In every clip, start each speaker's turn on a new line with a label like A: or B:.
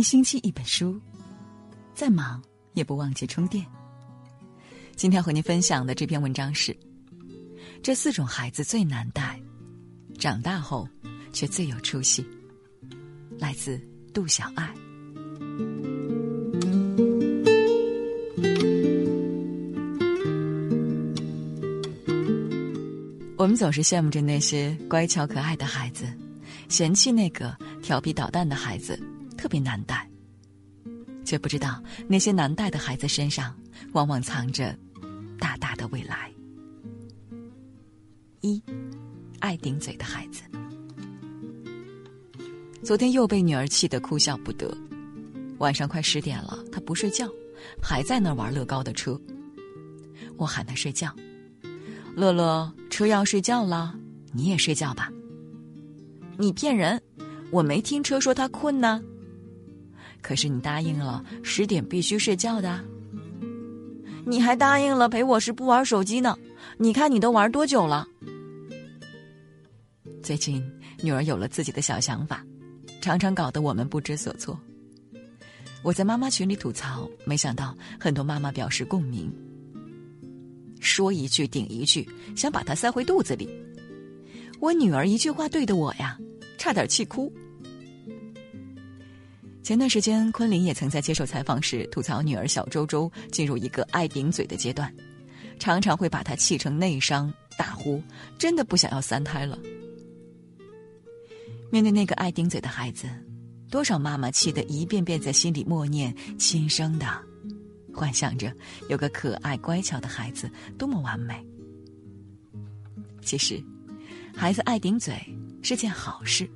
A: 一星期一本书，再忙也不忘记充电。今天和您分享的这篇文章是：这四种孩子最难带，长大后却最有出息。来自杜小爱。我们总是羡慕着那些乖巧可爱的孩子，嫌弃那个调皮捣蛋的孩子特别难带，却不知道那些难带的孩子身上往往藏着大大的未来。一，爱顶嘴的孩子。昨天又被女儿气得哭笑不得，晚上快十点了，她不睡觉，还在那玩乐高的车。我喊她睡觉。乐乐，车要睡觉了，你也睡觉吧。你骗人，我没听车说他困呢。可是你答应了十点必须睡觉的。你还答应了陪我时不玩手机呢。你看你都玩多久了？最近女儿有了自己的小想法，常常搞得我们不知所措。我在妈妈群里吐槽，没想到很多妈妈表示共鸣。说一句顶一句，想把它塞回肚子里。我女儿一句话对的我呀，差点气哭。前段时间，昆凌也曾在接受采访时吐槽女儿小周周进入一个爱顶嘴的阶段，常常会把她气成内伤，大呼真的不想要三胎了。面对那个爱顶嘴的孩子，多少妈妈气得一遍遍在心里默念亲生的。幻想着有个可爱乖巧的孩子多么完美。其实，孩子爱顶嘴是件好事，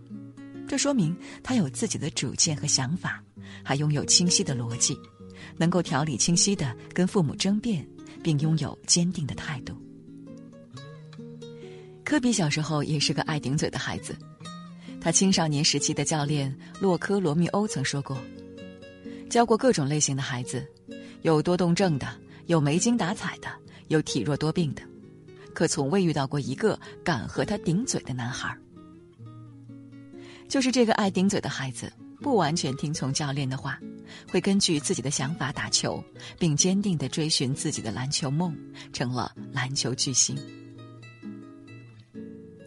A: 这说明他有自己的主见和想法，还拥有清晰的逻辑，能够条理清晰的跟父母争辩，并拥有坚定的态度。科比小时候也是个爱顶嘴的孩子，他青少年时期的教练洛科罗密欧曾说过，教过各种类型的孩子。有多动症的，有没精打采的，有体弱多病的，可从未遇到过一个敢和他顶嘴的男孩。就是这个爱顶嘴的孩子，不完全听从教练的话，会根据自己的想法打球，并坚定的追寻自己的篮球梦，成了篮球巨星。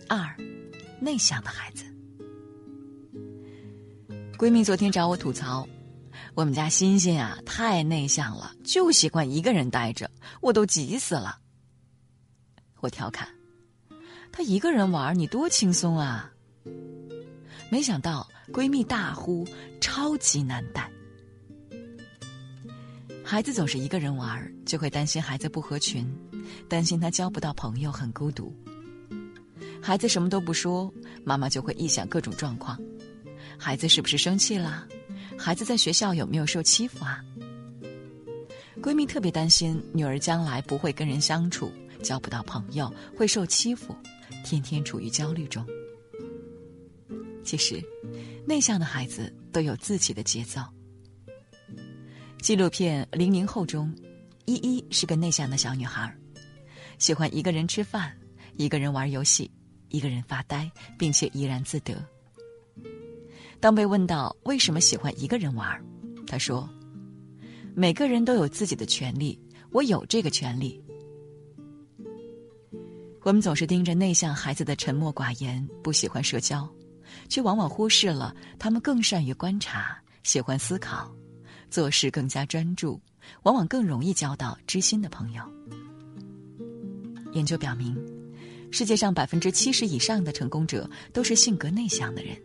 A: 二，内向的孩子。闺蜜昨天找我吐槽。我们家欣欣啊，太内向了，就喜欢一个人待着，我都急死了。我调侃，她一个人玩，你多轻松啊！没想到闺蜜大呼超级难带。孩子总是一个人玩，就会担心孩子不合群，担心他交不到朋友，很孤独。孩子什么都不说，妈妈就会臆想各种状况，孩子是不是生气了？孩子在学校有没有受欺负啊？闺蜜特别担心女儿将来不会跟人相处，交不到朋友，会受欺负，天天处于焦虑中。其实，内向的孩子都有自己的节奏。纪录片《零零后》中，依依是个内向的小女孩，喜欢一个人吃饭，一个人玩游戏，一个人发呆，并且怡然自得。当被问到为什么喜欢一个人玩，他说：“每个人都有自己的权利，我有这个权利。”我们总是盯着内向孩子的沉默寡言，不喜欢社交，却往往忽视了他们更善于观察，喜欢思考，做事更加专注，往往更容易交到知心的朋友。研究表明，世界上百分之七十以上的成功者都是性格内向的人。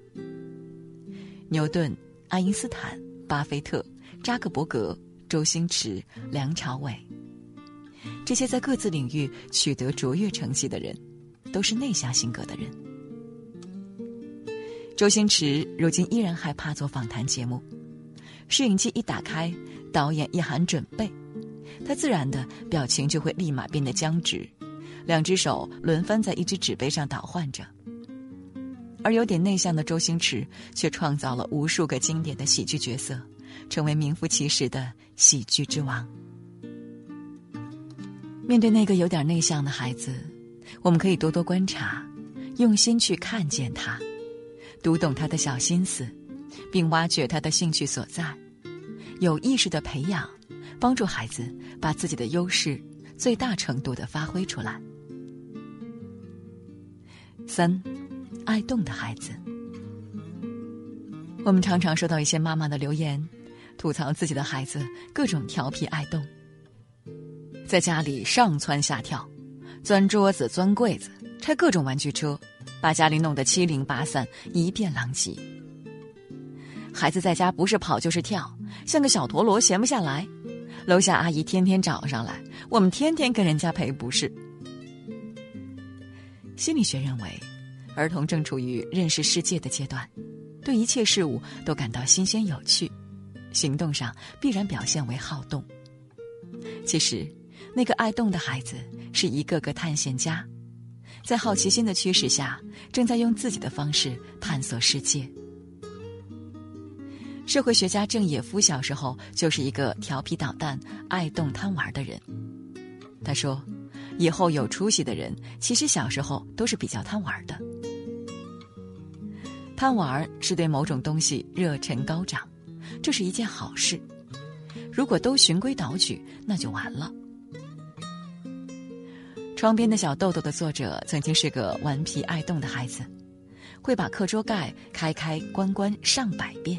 A: 牛顿、爱因斯坦、巴菲特、扎克伯格、周星驰、梁朝伟，这些在各自领域取得卓越成绩的人，都是内向性格的人。周星驰如今依然害怕做访谈节目，摄影机一打开，导演一喊准备，他自然的表情就会立马变得僵直，两只手轮番在一只纸杯上倒换着。而有点内向的周星驰，却创造了无数个经典的喜剧角色，成为名副其实的喜剧之王。面对那个有点内向的孩子，我们可以多多观察，用心去看见他，读懂他的小心思，并挖掘他的兴趣所在，有意识的培养，帮助孩子把自己的优势最大程度的发挥出来。三，爱动的孩子。我们常常收到一些妈妈的留言，吐槽自己的孩子各种调皮爱动，在家里上蹿下跳，钻桌子、钻柜子，拆各种玩具车，把家里弄得七零八散，一片狼藉。孩子在家不是跑就是跳，像个小陀螺，闲不下来。楼下阿姨天天找上来，我们天天跟人家赔不是。心理学认为，儿童正处于认识世界的阶段。对一切事物都感到新鲜有趣，行动上必然表现为好动。其实，那个爱动的孩子是一个个探险家，在好奇心的驱使下，正在用自己的方式探索世界。社会学家郑也夫小时候就是一个调皮捣蛋、爱动贪玩的人。他说：“以后有出息的人，其实小时候都是比较贪玩的。”贪玩是对某种东西热忱高涨，这是一件好事。如果都循规蹈矩，那就完了。窗边的小豆豆的作者曾经是个顽皮爱动的孩子，会把课桌盖开开关关上百遍，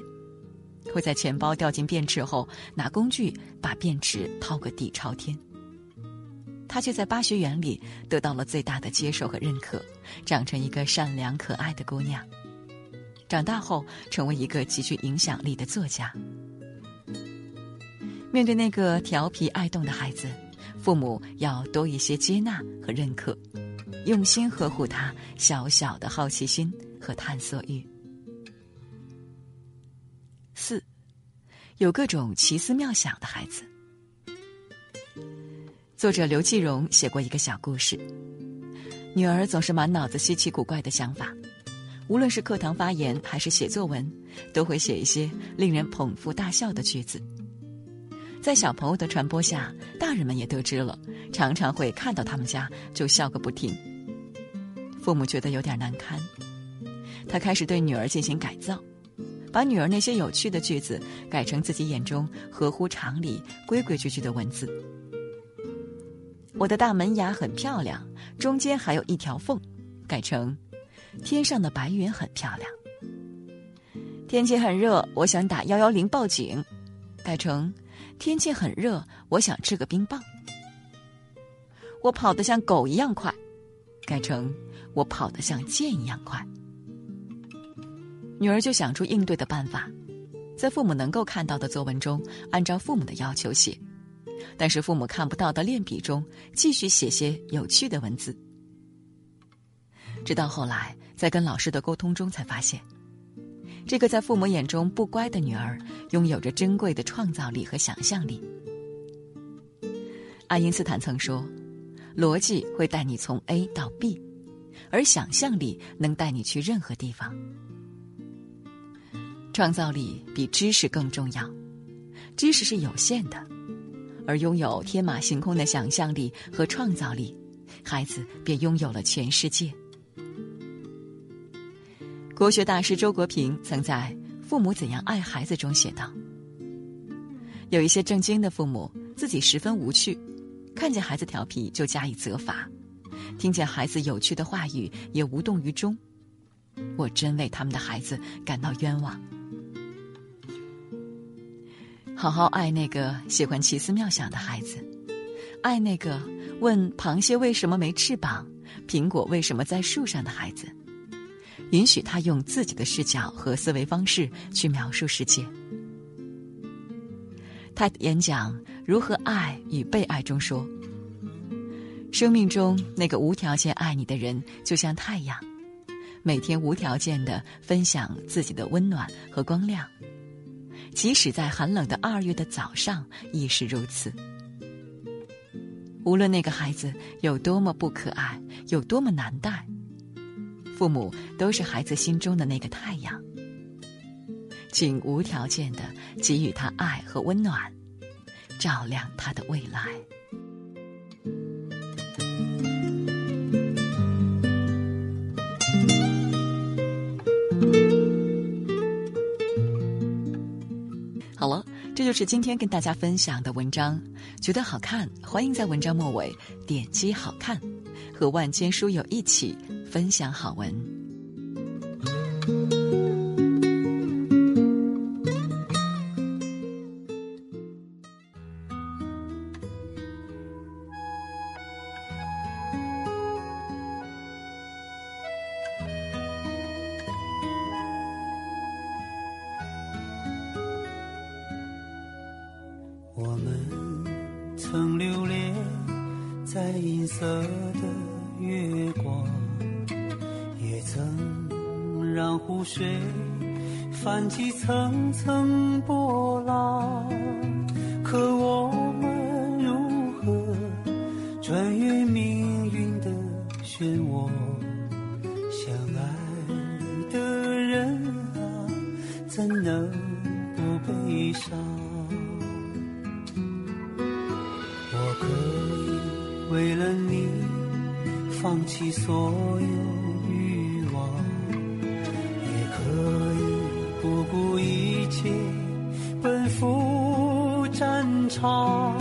A: 会在钱包掉进便池后拿工具把便池掏个底朝天。他却在巴学园里得到了最大的接受和认可，长成一个善良可爱的姑娘。长大后，成为一个极具影响力的作家。面对那个调皮爱动的孩子，父母要多一些接纳和认可，用心呵护他小小的好奇心和探索欲。四，有各种奇思妙想的孩子。作者刘继荣写过一个小故事，女儿总是满脑子稀奇古怪的想法。无论是课堂发言还是写作文，都会写一些令人捧腹大笑的句子。在小朋友的传播下，大人们也得知了，常常会看到他们家就笑个不停。父母觉得有点难堪，他开始对女儿进行改造，把女儿那些有趣的句子改成自己眼中合乎常理、规规矩矩的文字。我的大门牙很漂亮，中间还有一条缝，改成。天上的白云很漂亮。天气很热，我想打幺幺零报警，改成天气很热，我想吃个冰棒。我跑得像狗一样快，改成我跑得像箭一样快。女儿就想出应对的办法，在父母能够看到的作文中，按照父母的要求写，但是父母看不到的练笔中，继续写些有趣的文字。直到后来。在跟老师的沟通中，才发现，这个在父母眼中不乖的女儿，拥有着珍贵的创造力和想象力。爱因斯坦曾说：“逻辑会带你从 A 到 B，而想象力能带你去任何地方。创造力比知识更重要，知识是有限的，而拥有天马行空的想象力和创造力，孩子便拥有了全世界。”国学大师周国平曾在《父母怎样爱孩子》中写道：“有一些正经的父母，自己十分无趣，看见孩子调皮就加以责罚，听见孩子有趣的话语也无动于衷。我真为他们的孩子感到冤枉。好好爱那个喜欢奇思妙想的孩子，爱那个问螃蟹为什么没翅膀，苹果为什么在树上的孩子。”允许他用自己的视角和思维方式去描述世界。他演讲《如何爱与被爱》中说：“生命中那个无条件爱你的人，就像太阳，每天无条件的分享自己的温暖和光亮，即使在寒冷的二月的早上亦是如此。无论那个孩子有多么不可爱，有多么难带。”父母都是孩子心中的那个太阳，请无条件的给予他爱和温暖，照亮他的未来。好了，这就是今天跟大家分享的文章，觉得好看，欢迎在文章末尾点击“好看”，和万千书友一起分享好文。
B: 让湖水泛起层层波浪。可我们如何穿越命运的漩涡？相爱的人啊，怎能不悲伤？我可以为了你，放弃所有一起奔赴战场。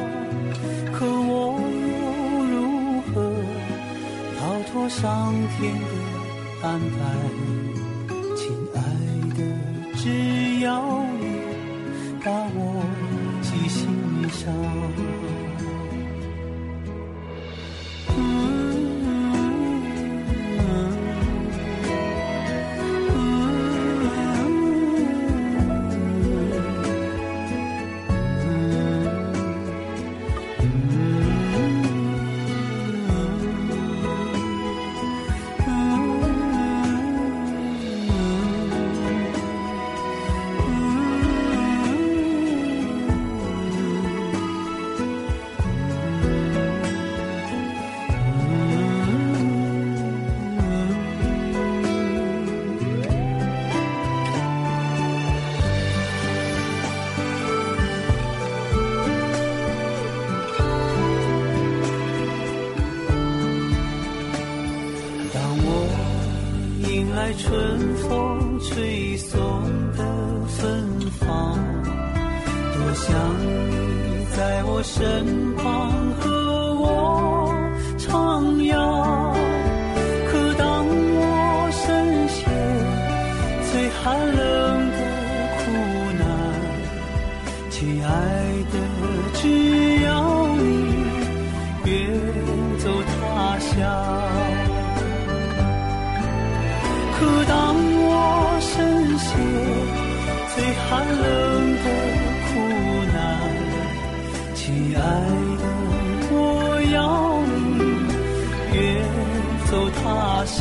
B: 可我又如何逃脱上天的安排？亲爱的，只要你把我记心上。吹送的芬芳，多想你在我身旁和我徜徉。可当我身陷最寒冷的苦难，亲爱的，只要你远走他乡。可当寒冷的苦难，亲爱的，我要你远走他乡。